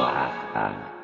quả an à,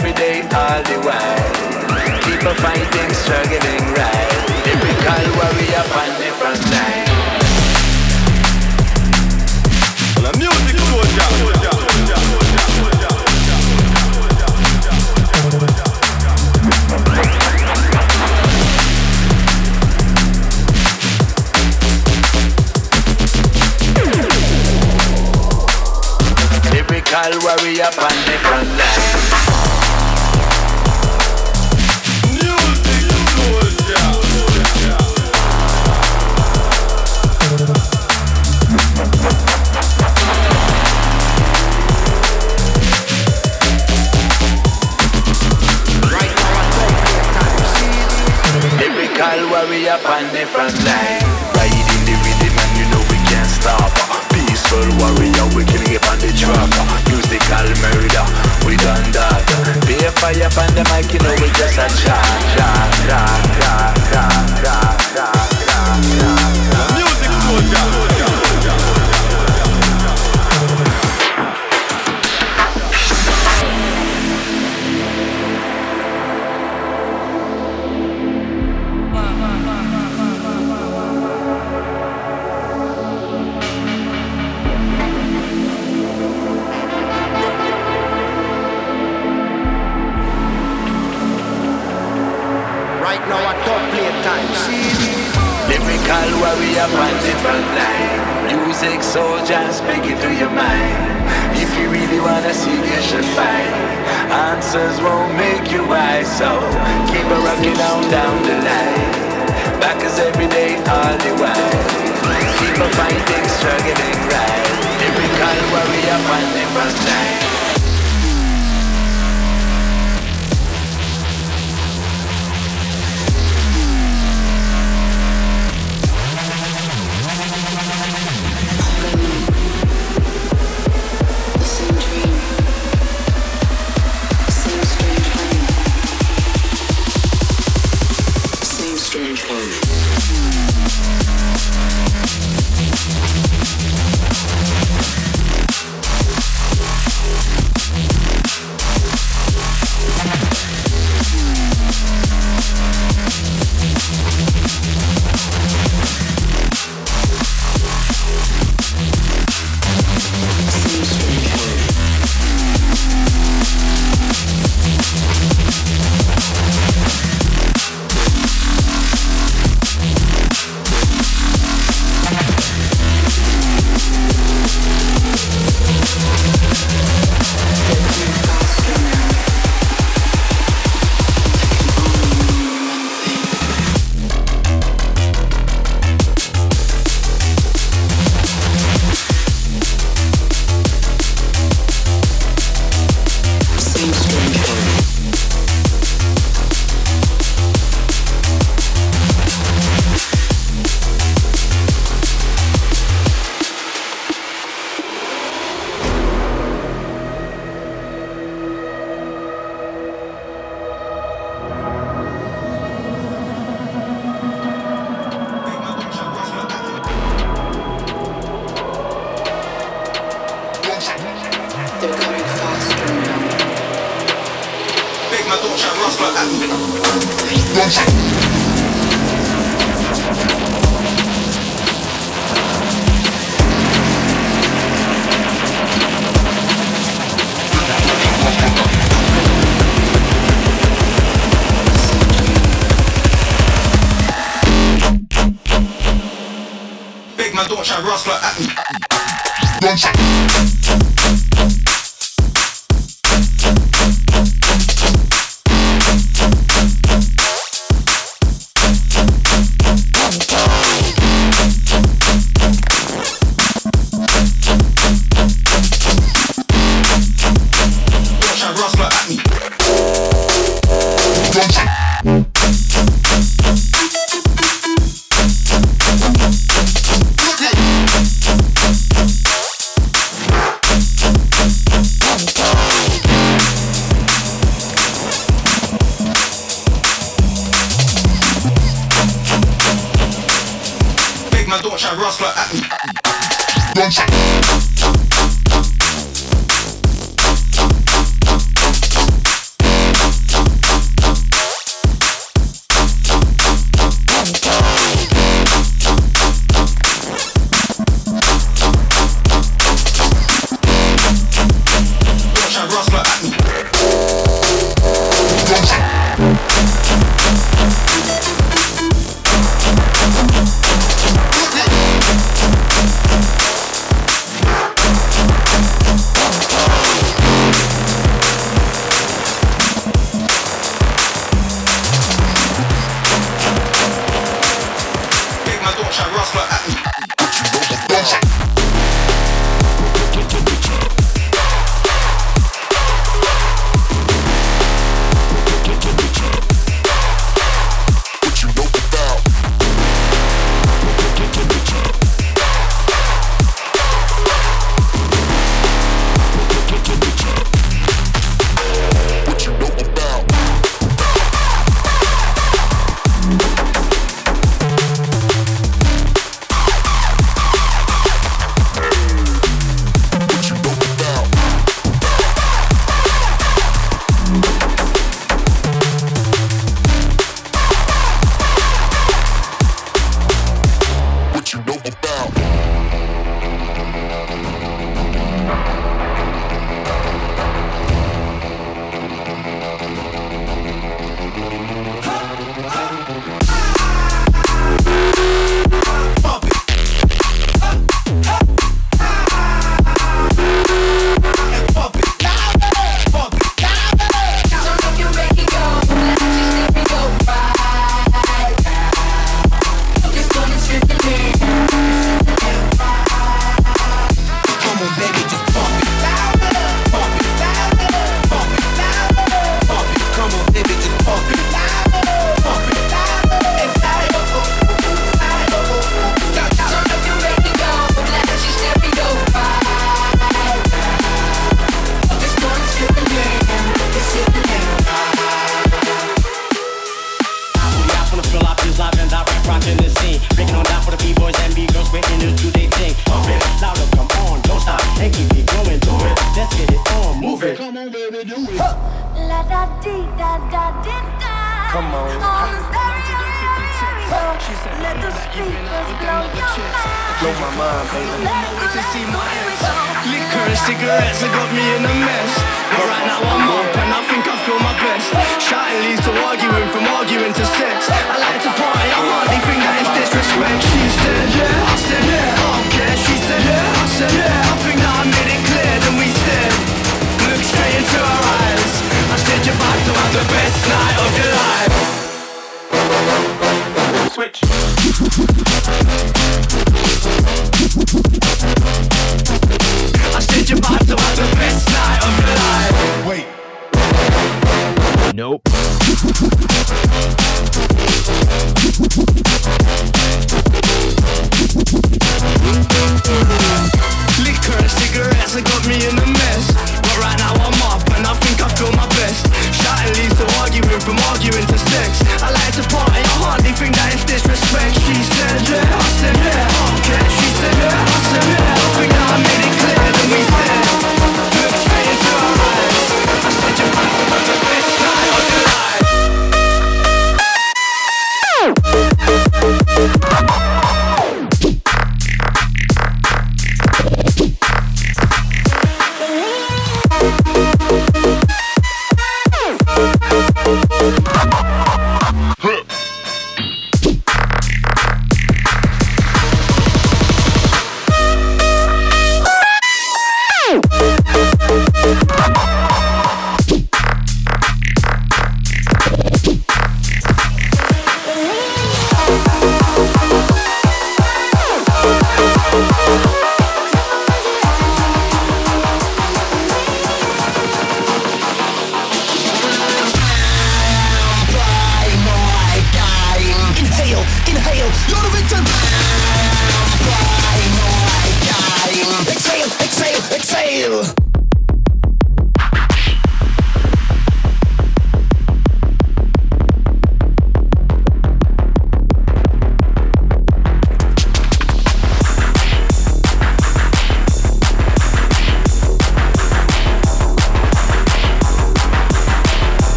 every day, all the while. Keep a fighting, struggling right. Lyrical warrior on the front line. Well, music soldier. Lyrical warrior on the front line. Warrior on the front line. Riding the rhythm and you know we can't stop. Peaceful warrior, we killing it on the track. Musical murder, we done that. Be a fire on the mic, you know we just a chat, chat, chat, chat, chat, chat, chat, chat,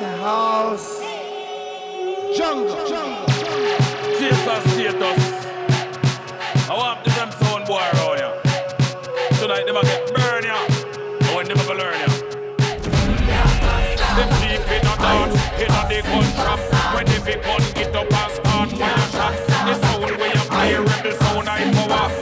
house. Jungle. Jungle. Chaser status. I want them sound boy around ya. Tonight them a get burn ya. I want them a learn ya. Them deep in the dance, in the gun. When if it gun get up and start fire shot. This sound where you play rebel sound I power.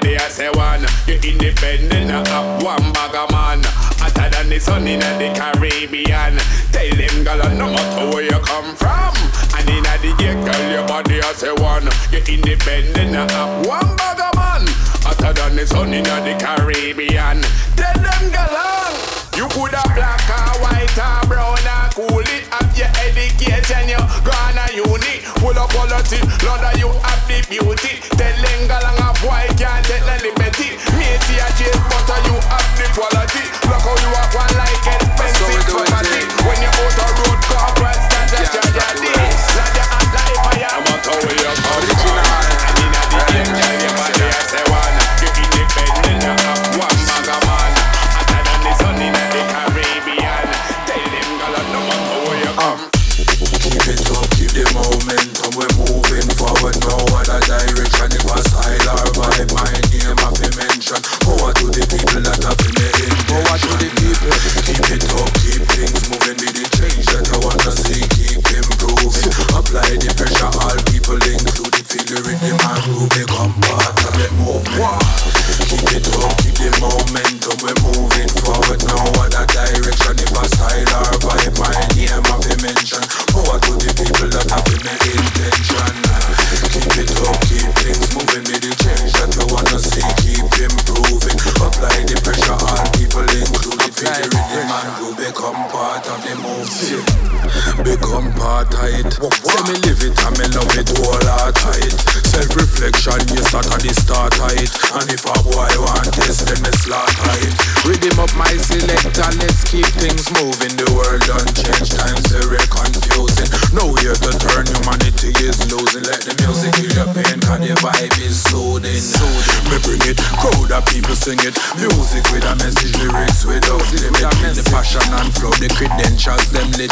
the sun in the Caribbean. Tell them, girl, no matter where you come from. And in the gate, girl, your body has a one. You're independent, not one bag man. Hotter than the sun in the Caribbean. Tell them, girl, you could have black or white or brown or cool it up your education. You gone a uni, full of quality. Lord, you have the beauty. Tell them, girl, a boy can't take the liberty. I a chase, butter. you have the quality. Look how you are one like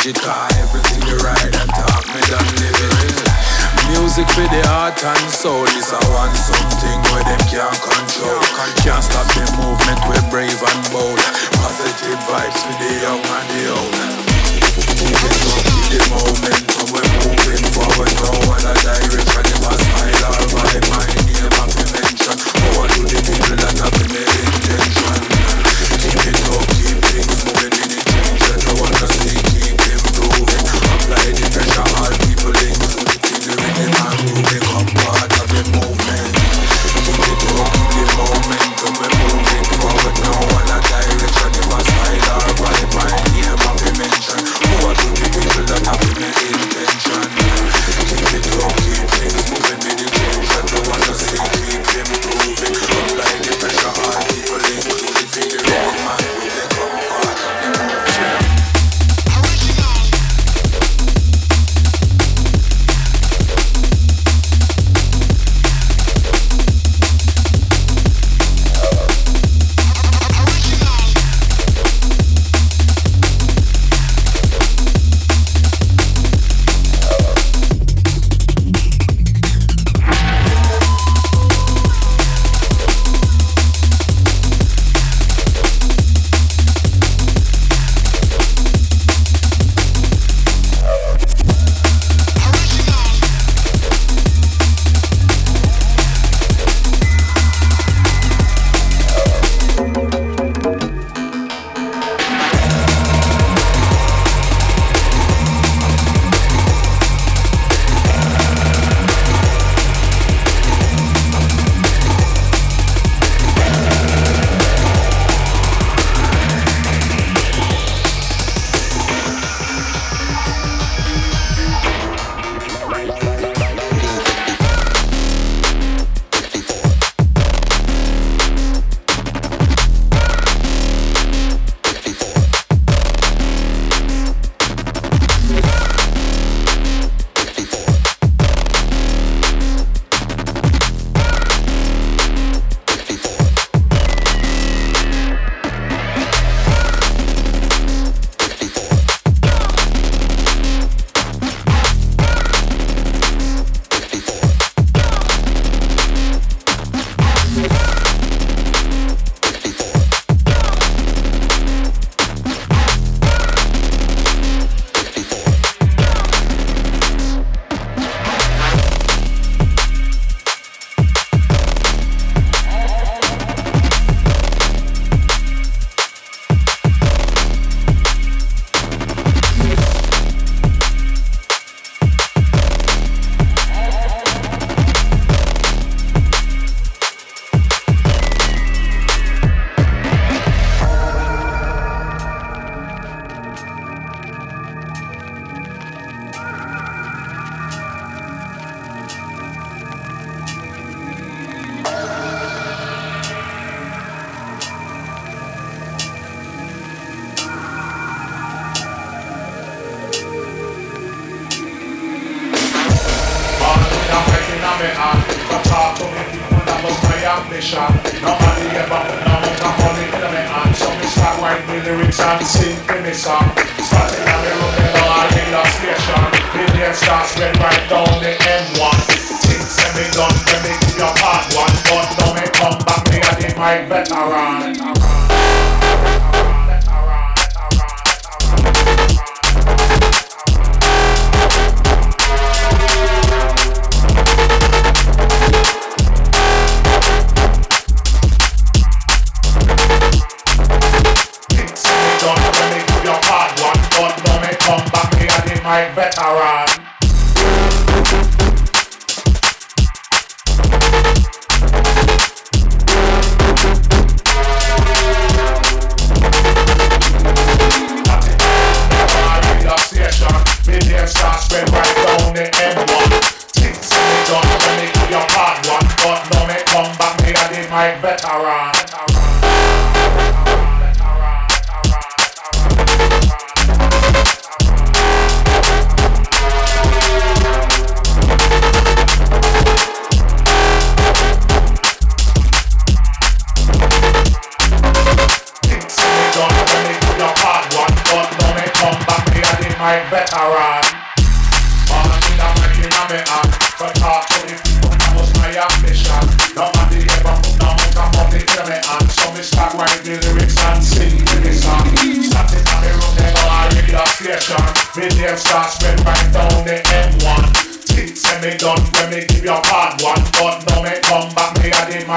it Cause everything you ride and talk me done live it Music for the heart and soul is a one something where them can't control Can't stop the movement, we're brave and bold Positive vibes for the young and the old Keep it up, keep the momentum, we're moving forward now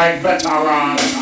a the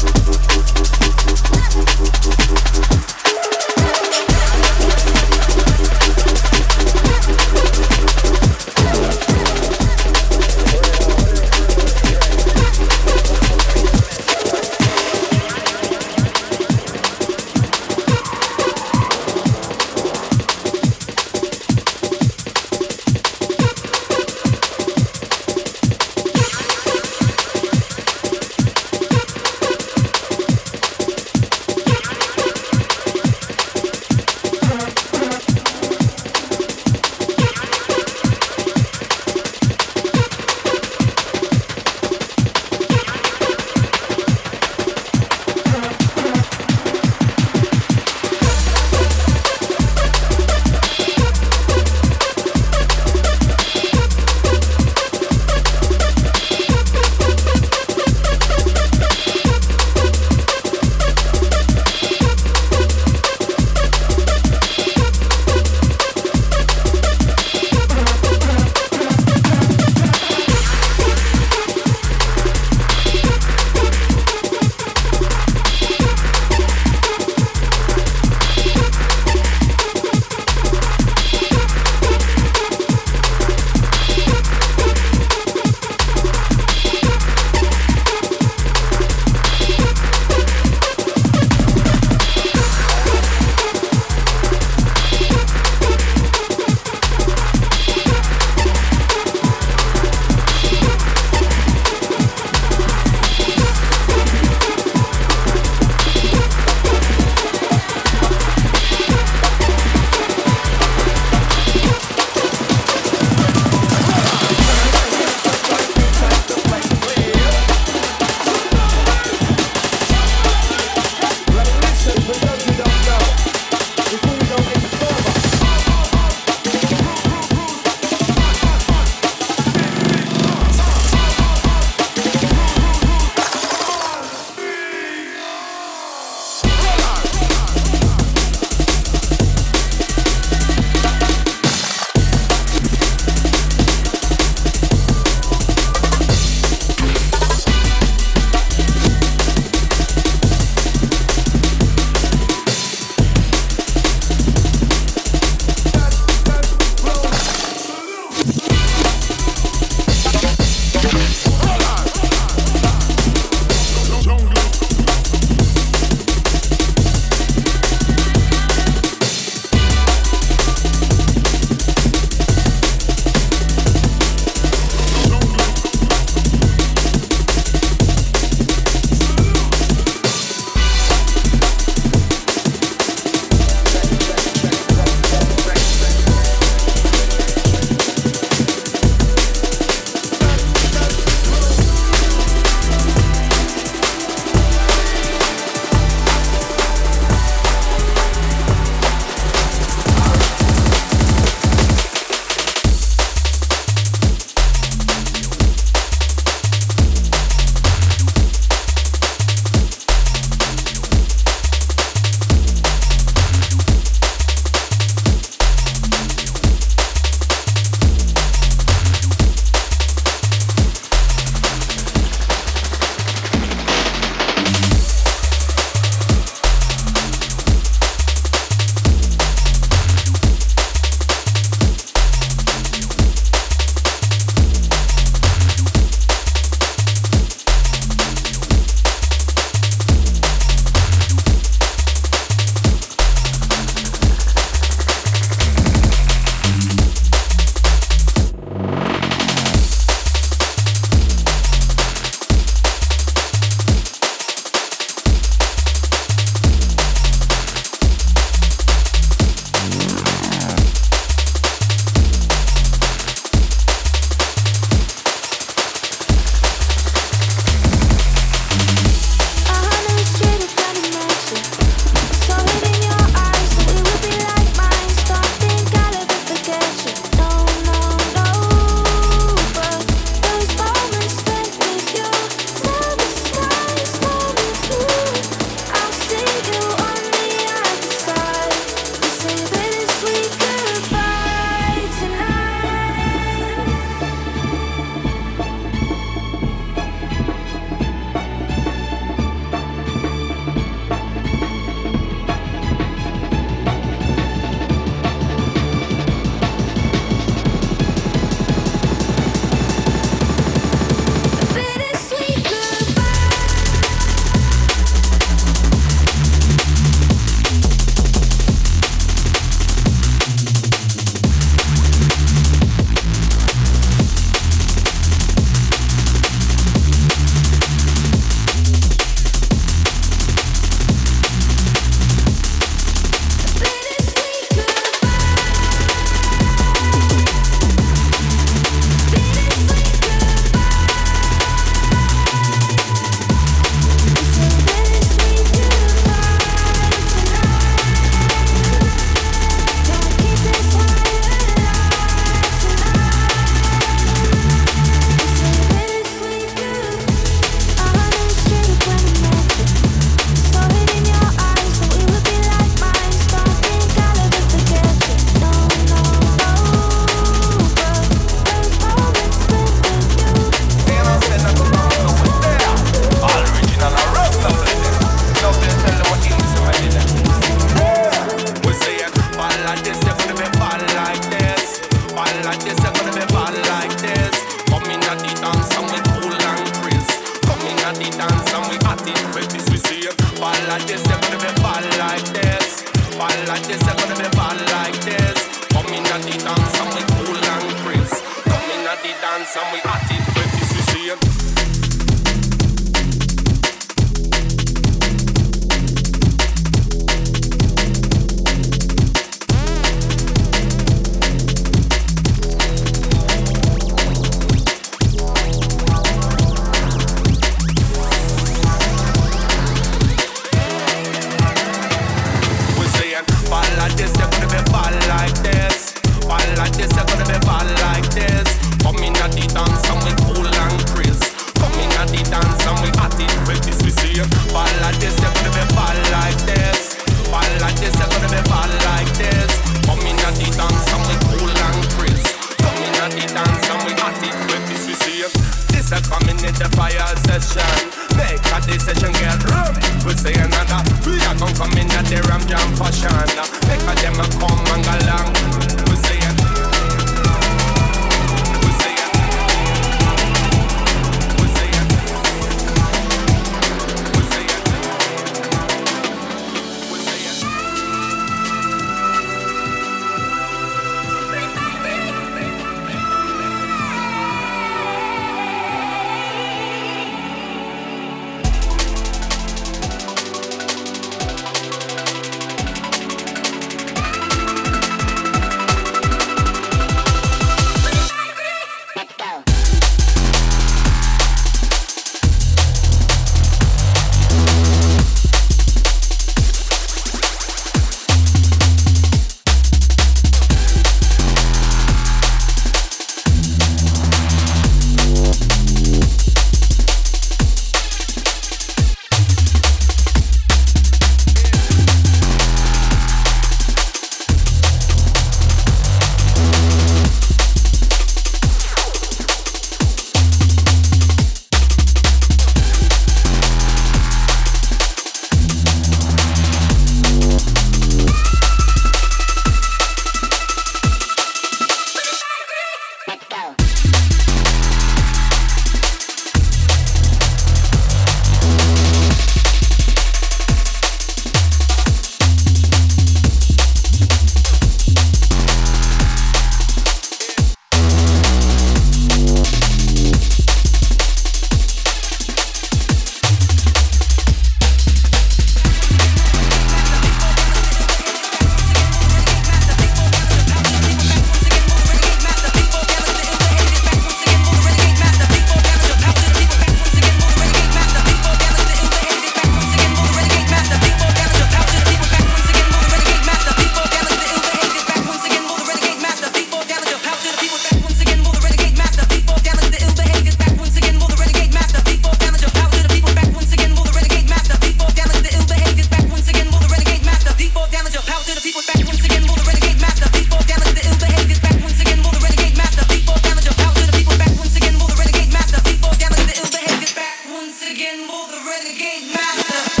gate master.